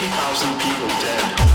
20,000 people dead.